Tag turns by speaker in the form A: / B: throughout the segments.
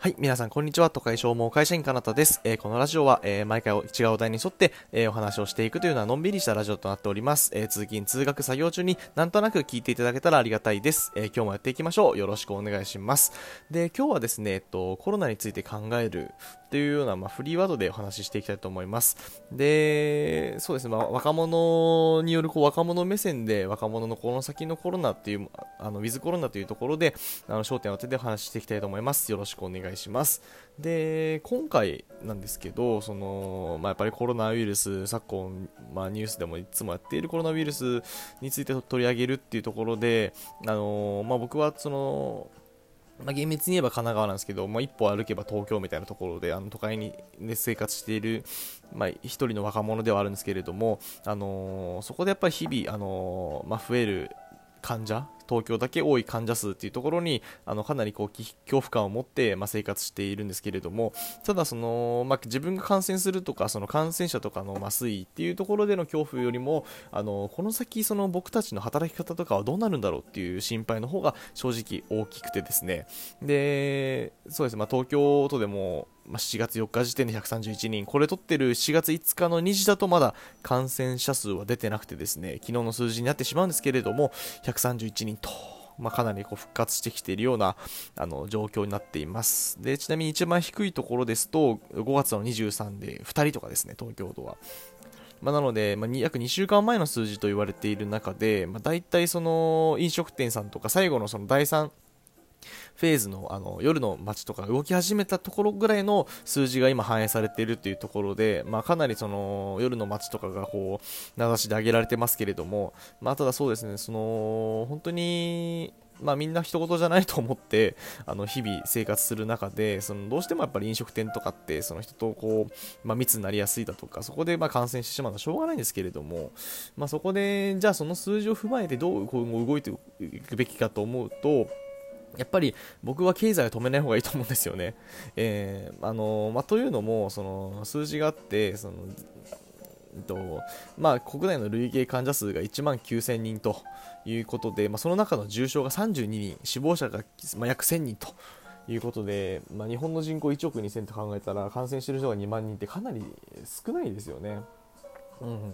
A: はい、皆さん、こんにちは。都会消耗会社員かなたです。えー、このラジオは、えー、毎回違うお題に沿って、えー、お話をしていくというのはのんびりしたラジオとなっております。え通勤、通学、作業中になんとなく聞いていただけたらありがたいです。え今日もやっていきましょう。よろしくお願いします。で、今日はですね、えっと、コロナについて考えるというような、まあ、フリーワードでお話ししていきたいと思います。で、そうですね、まあ、若者によるこう若者目線で若者のこの先のコロナっていう、あの、ウィズコロナというところで、あの、焦点を当ててお話ししていきたいと思います。よろしくお願いします。で今回なんですけどその、まあ、やっぱりコロナウイルス昨今、まあ、ニュースでもいつもやっているコロナウイルスについて取り上げるっていうところで、あのまあ、僕はそのまあ、厳密に言えば神奈川なんですけど、まあ、一歩歩けば東京みたいなところであの都会に、ね、生活している、まあ、一人の若者ではあるんですけれども、あのー、そこでやっぱり日々、あのー、まあ、増える患者東京だけ多い患者数っていうところにあのかなりこう恐怖感を持って、まあ、生活しているんですけれどもただその、まあ、自分が感染するとかその感染者とかの麻酔っていうところでの恐怖よりもあのこの先その僕たちの働き方とかはどうなるんだろうっていう心配の方が正直大きくてですね。でそうです、まあ、東京都でもまあ、7月4日時点で131人、これ取ってる4月5日の2時だとまだ感染者数は出てなくてですね、昨日の数字になってしまうんですけれども、131人と、まあ、かなりこう復活してきているようなあの状況になっています。で、ちなみに一番低いところですと、5月の23で2人とかですね、東京都は。まあ、なので、まあ、約2週間前の数字と言われている中で、まあ、大体その飲食店さんとか最後のその第3フェーズのあの夜の街とか動き始めたところぐらいの数字が今反映されているというところで、まあ、かなりその夜の街とかがこう名指しで挙げられてますけれども、まあ、ただそうですねその本当にまあ、みんな一言じゃないと思ってあの日々生活する中でそのどうしてもやっぱり飲食店とかってその人とこう、まあ、密になりやすいだとかそこでまあ感染してしまうのはしょうがないんですけれども、まあ、そこでじゃあその数字を踏まえてどう今後動いていくべきかと思うとやっぱり僕は経済を止めない方がいいと思うんですよね。えー、あのまあ、というのもその数字があってそのとまあ、国内の累計患者数が1万9000人ということで、まあ、その中の重症が32人、死亡者が、まあ、約1000人ということで、まあ、日本の人口1億2000と考えたら感染している人が2万人ってかなり少ないですよね。うん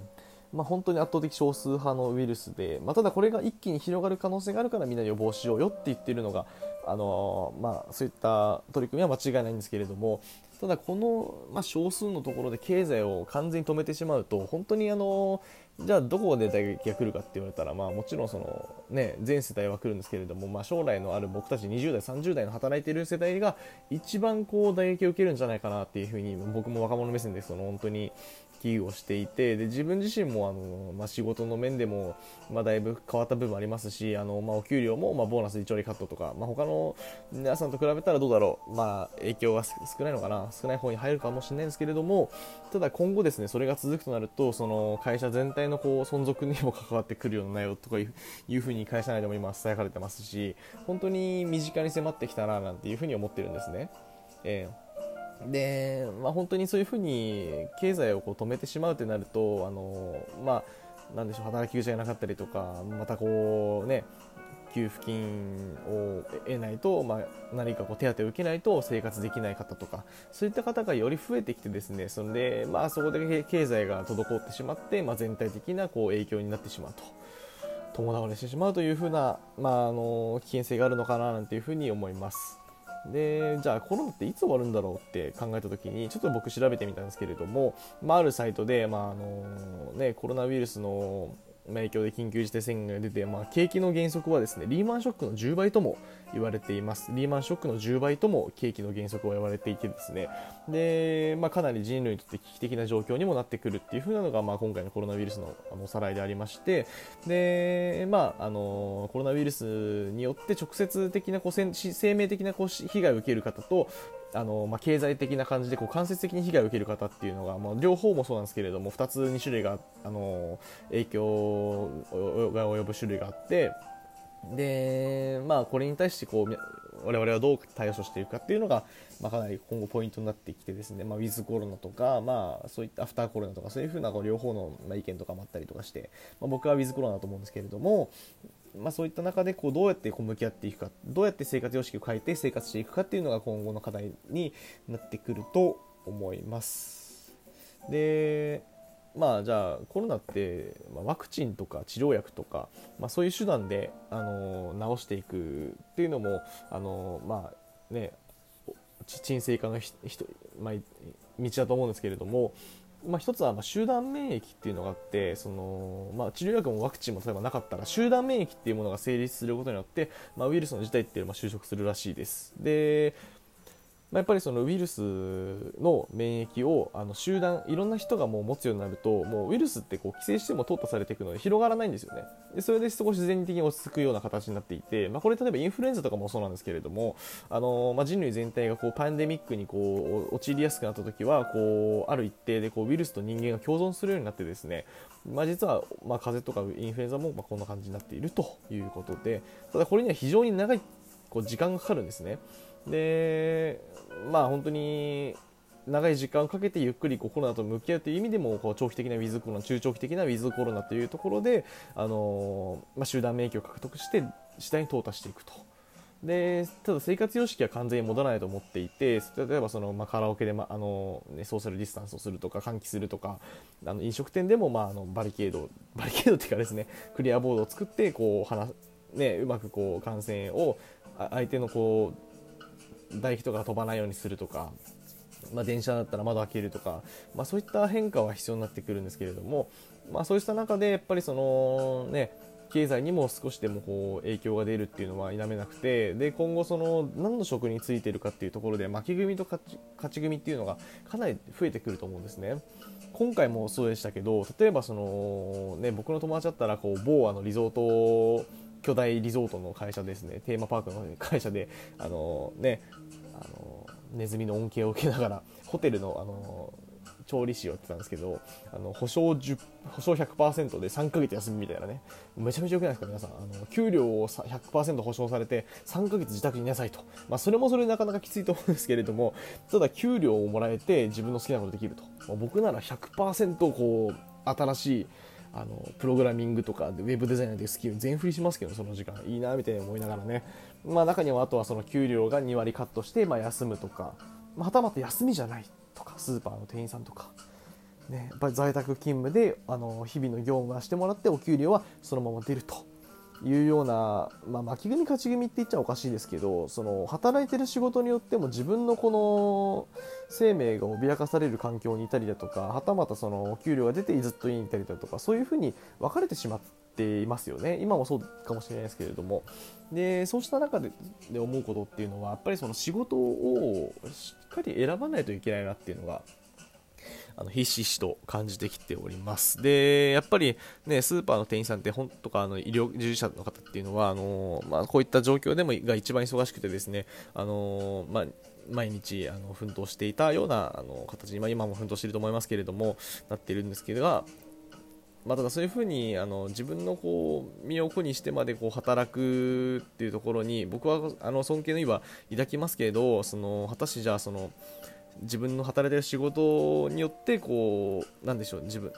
A: まあ、本当に圧倒的少数派のウイルスで、まあ、ただこれが一気に広がる可能性があるからみんな予防しようよって言ってるのが、あのまあ、そういった取り組みは間違いないんですけれどもただこの、まあ、少数のところで経済を完全に止めてしまうと本当にあのじゃあどこで打撃が来るかって言われたら、まあ、もちろんその、ね、全世代は来るんですけれども、まあ、将来のある僕たち20代30代の働いている世代が一番こう打撃を受けるんじゃないかなっていうふうに僕も若者目線でその本当に危惧をしていてで自分自身もあの、まあ、仕事の面でも、まあ、だいぶ変わった部分ありますしあの、まあ、お給料も、ま、ボーナス1割カットとか、まあ、他の皆さんと比べたらどうだろう、まあ、影響は少ないのかな少ない方に入るかもしれないんですけれどもただ今後ですねそれが続くとなるとその会社全体のこう存続にも関わってくるような内容とかいういうふうに会社内でも今伝えられてますし本当に身近に迫ってきたななんていうふうに思ってるんですね。えーで、まあ、本当にそういうふうに経済をこう止めてしまうとなるとあの、まあ、なんでしょう働き口がなかったりとかまたこうね給付金を得ないと、まあ、何かこう手当を受けないと生活できない方とかそういった方がより増えてきてですねそれで、まあ、そこで経済が滞ってしまって、まあ、全体的なこう影響になってしまうと。伴われしてしまうというふうな、まあ、あの危険性があるのかななんていうふうに思います。でじゃあコロナっていつ終わるんだろうって考えた時にちょっと僕調べてみたんですけれども、まあ、あるサイトで、まああのね、コロナウイルスの影響で緊急事態宣言が出て、まあ、景気の減速はですねリーマンショックの10倍とも言われています。リーマンショックの10倍とも景気の減速は言われていてですね。で、まあ、かなり人類にとって危機的な状況にもなってくるっていう風なのが、まあ、今回のコロナウイルスのあのおさらいでありまして。で、まあ、あのコロナウイルスによって直接的なこう生命的なこう被害を受ける方とあのまあ、経済的な感じでこう間接的に被害を受ける方っていうのが、まあ、両方もそうなんですけれども2つ2種類があの影響が及ぶ種類があってで、まあ、これに対してこう我々はどう対処していくかっていうのが、まあ、かなり今後ポイントになってきてですね、まあ、ウィズコロナとか、まあ、そういったアフターコロナとかそういうふうなこう両方の意見とかもあったりとかして、まあ、僕はウィズコロナだと思うんですけれどもまあ、そういった中でこうどうやってこう向き合っていくかどうやって生活様式を変えて生活していくかっていうのが今後の課題になってくると思います。でまあじゃあコロナって、ま、ワクチンとか治療薬とか、まあ、そういう手段であの治していくっていうのもあのまあね沈静化のひひまあ、道だと思うんですけれども、まあ、一つはま集団免疫っていうのがあってその、まあ、治療薬もワクチンも例えばなかったら集団免疫っていうものが成立することによって、まあ、ウイルスの事態っていうのは収束するらしいです。でまあ、やっぱりそのウイルスの免疫をあの集団いろんな人がもう持つようになるともうウイルスってこう規制しても淘汰されていくので広がらないんですよね。でそれで少し自然的に落ち着くような形になっていて、まあ、これ例えばインフルエンザとかもそうなんですけれどもあの、まあ、人類全体がこうパンデミックにこう陥りやすくなった時はこうある一定でこうウイルスと人間が共存するようになってですね、まあ、実はまあ風邪とかインフルエンザもまあこんな感じになっているということでただこれには非常に長いこう時間がかかるんですね。でまあ本当に長い時間をかけてゆっくりこうコロナと向き合うという意味でもこう長期的なウィズコロナ中長期的なウィズコロナというところで、あのまあ、集団免疫を獲得して次第に淘汰していくと。でただ生活様式は完全に戻らないと思っていて例えばその、まあ、カラオケで、まあのね、ソーシャルディスタンスをするとか換気するとかあの飲食店でも、まあ、あのバリケードバリケードっていうかですねクリアボードを作ってこう話、ね、うまくこう感染を相手のこう唾液とか飛ばないようにするとか、まあ、電車だったら窓開けるとか、まあ、そういった変化は必要になってくるんですけれども、まあ、そうした中でやっぱりそのね経済にも少しでもこう影響が出るっていうのは否めなくてで今後その何の職についてるかっていうところで負け組と勝ち勝ち組っていうのがかなり増えてくると思うんですね。今回もそうでしたけど例えばその、ね、僕の友達だったらこう某あのリゾート巨大リゾートの会社ですね。テーマパークの会社であのねあのネズミの恩恵を受けながらホテルのあの調理師をやってたんですけどあの保証10保証100%で3ヶ月休みみたいなね。めちゃめちゃ良くないですか皆さん。あの給料を100%保証されて3ヶ月自宅にいなさいと、まあ、それもそれなかなかきついと思うんですけれどもただ給料をもらえて自分の好きなことできると、まあ、僕なら100%こう新しいあのプログラミングとかウェブデザイナーでスキル全振りしますけどその時間。いいなみたいに思いながらね、まあ、中にはあとはその給料が2割カットして、まあ、休むとか、まあ、はたまた休みじゃないとかスーパーの店員さんとか、ね、やっぱり在宅勤務であの日々の業務はしてもらってお給料はそのまま出ると。いうような、まあ、巻き組勝ち組って言っちゃおかしいですけどその働いてる仕事によっても自分のこの生命が脅かされる環境にいたりだとかはたまたそのお給料が出てずっと家にいたりだとかそういうふうに分かれてしまっていますよね。今もそうかもしれないですけれども。でそうした中でで思うことっていうのはやっぱりその仕事をしっかり選ばないといけないなっていうのがあのひしひしと感じてきております。で、やっぱりね、スーパーの店員さんって本とかあの医療従事者の方っていうのは、あのまあ、こういった状況でもが一番忙しくてですね、あのまあ、毎日あの奮闘していたようなあの形に、まあ、今も奮闘していると思いますけれども、なっているんですけれどまあ、ただそういうふうにあの自分のこう身を粉にしてまでこう働くっていうところに僕はあの尊敬の意は抱きますけれどその果たしてじゃあその自分の働いてる仕事によってこうなんでしょう自分、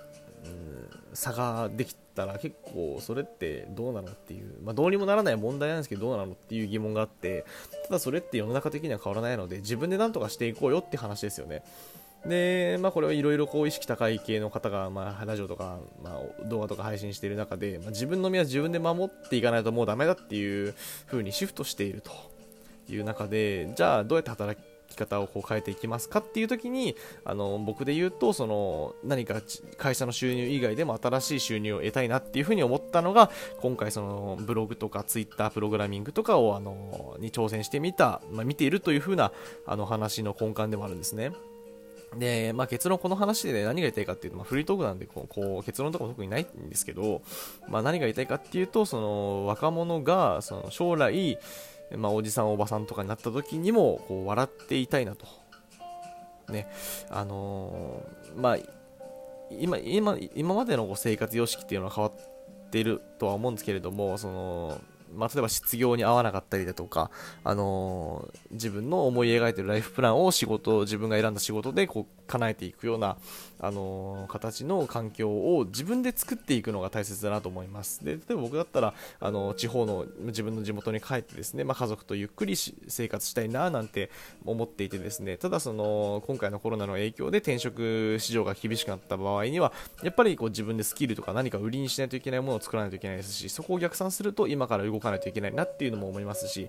A: うん、差ができたら結構それってどうなのっていう、まあ、どうにもならない問題なんですけどどうなのっていう疑問があってただそれって世の中的には変わらないので自分で何とかしていこうよって話ですよね。で、まあ、これはいろいろ意識高い系の方が、まあ、ラジオとか、まあ、動画とか配信している中で、まあ、自分の身は自分で守っていかないともうダメだっていう風にシフトしているという中で、じゃあどうやって働きき方をこう変えていきますかっていう時にあの僕で言うとその何か会社の収入以外でも新しい収入を得たいなっていうふうに思ったのが今回そのブログとかツイッタープログラミングとかをあのに挑戦してみた、まあ、見ているというふうなあの話の根幹でもあるんですね。で、まあ、結論この話で、ね、何が言いたいかっていうと、まあ、フリートークなんでこうこう結論とかも特にないんですけど、まあ、何が言いたいかっていうとその若者がその将来まあ、おじさんおばさんとかになった時にもこう笑っていたいなと。ね。あのー、まあ、今、今、今までの生活様式っていうのは変わってるとは思うんですけれども、その、まあ、例えば失業に合わなかったりだとか、あのー、自分の思い描いてるライフプランを仕事、自分が選んだ仕事でこう叶えていくような、あのー、形の環境を自分で作っていくのが大切だなと思います。で、例えば僕だったら、あの地方の自分の地元に帰ってですね、まあ、家族とゆっくり生活したいななんて思っていてですね、ただその、今回のコロナの影響で転職市場が厳しくなった場合には、やっぱりこう自分でスキルとか何か売りにしないといけないものを作らないといけないですし、そこを逆算すると今から動かないといけないなっていうのも思いますし、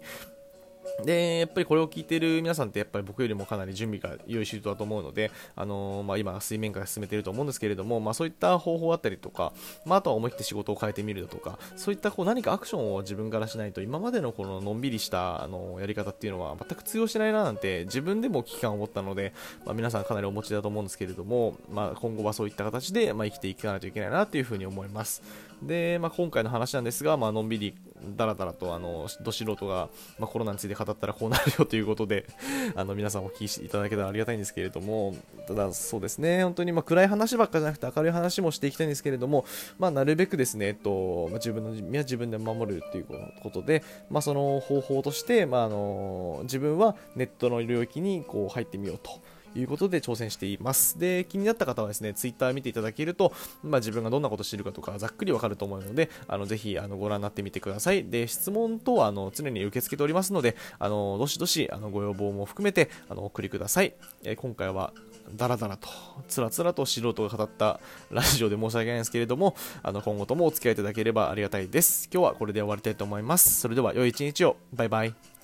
A: で、やっぱりこれを聞いている皆さんって、やっぱり僕よりもかなり準備が良い周到だと思うので、あのー、まあ、今、水面下で進めていると思うんですけれども、まあ、そういった方法あったりとか、まあ、あとは思い切って仕事を変えてみるだとか、そういったこう何かアクションを自分からしないと、今までのこののんびりしたあのやり方っていうのは全く通用しないななんて、自分でも危機感を持ったので、まあ、皆さんかなりお持ちだと思うんですけれども、まあ、今後はそういった形で、まあ、生きていかないといけないなというふうに思います。で、まあ、今回の話なんですが、まあのんびりだらだらとあのど素人が、まあ、コロナについて語ったらこうなるよということであの皆さんお聞きいただけたらありがたいんですけれどもただそうですね本当にまあ暗い話ばっかじゃなくて明るい話もしていきたいんですけれども、まあ、なるべくですね、えっとまあ、自分の身は自分で守るということで、まあ、その方法として、まあ、あの自分はネットの領域にこう入ってみようと。いうことで挑戦しています。で、気になった方はですね、ツイッター見ていただけると、まあ、自分がどんなことしてるかとか、ざっくりわかると思うので、あの、ぜひ、あの、ご覧になってみてください。で、質問等は、あの、常に受け付けておりますので、あの、どしどし、あの、ご要望も含めて、あの、お送りください。え、今回は、だらだらと、つらつらと素人が語ったラジオで申し訳ないんですけれども、あの、今後ともお付き合いいただければありがたいです。今日はこれで終わりたいと思います。それでは、良い一日を。バイバイ。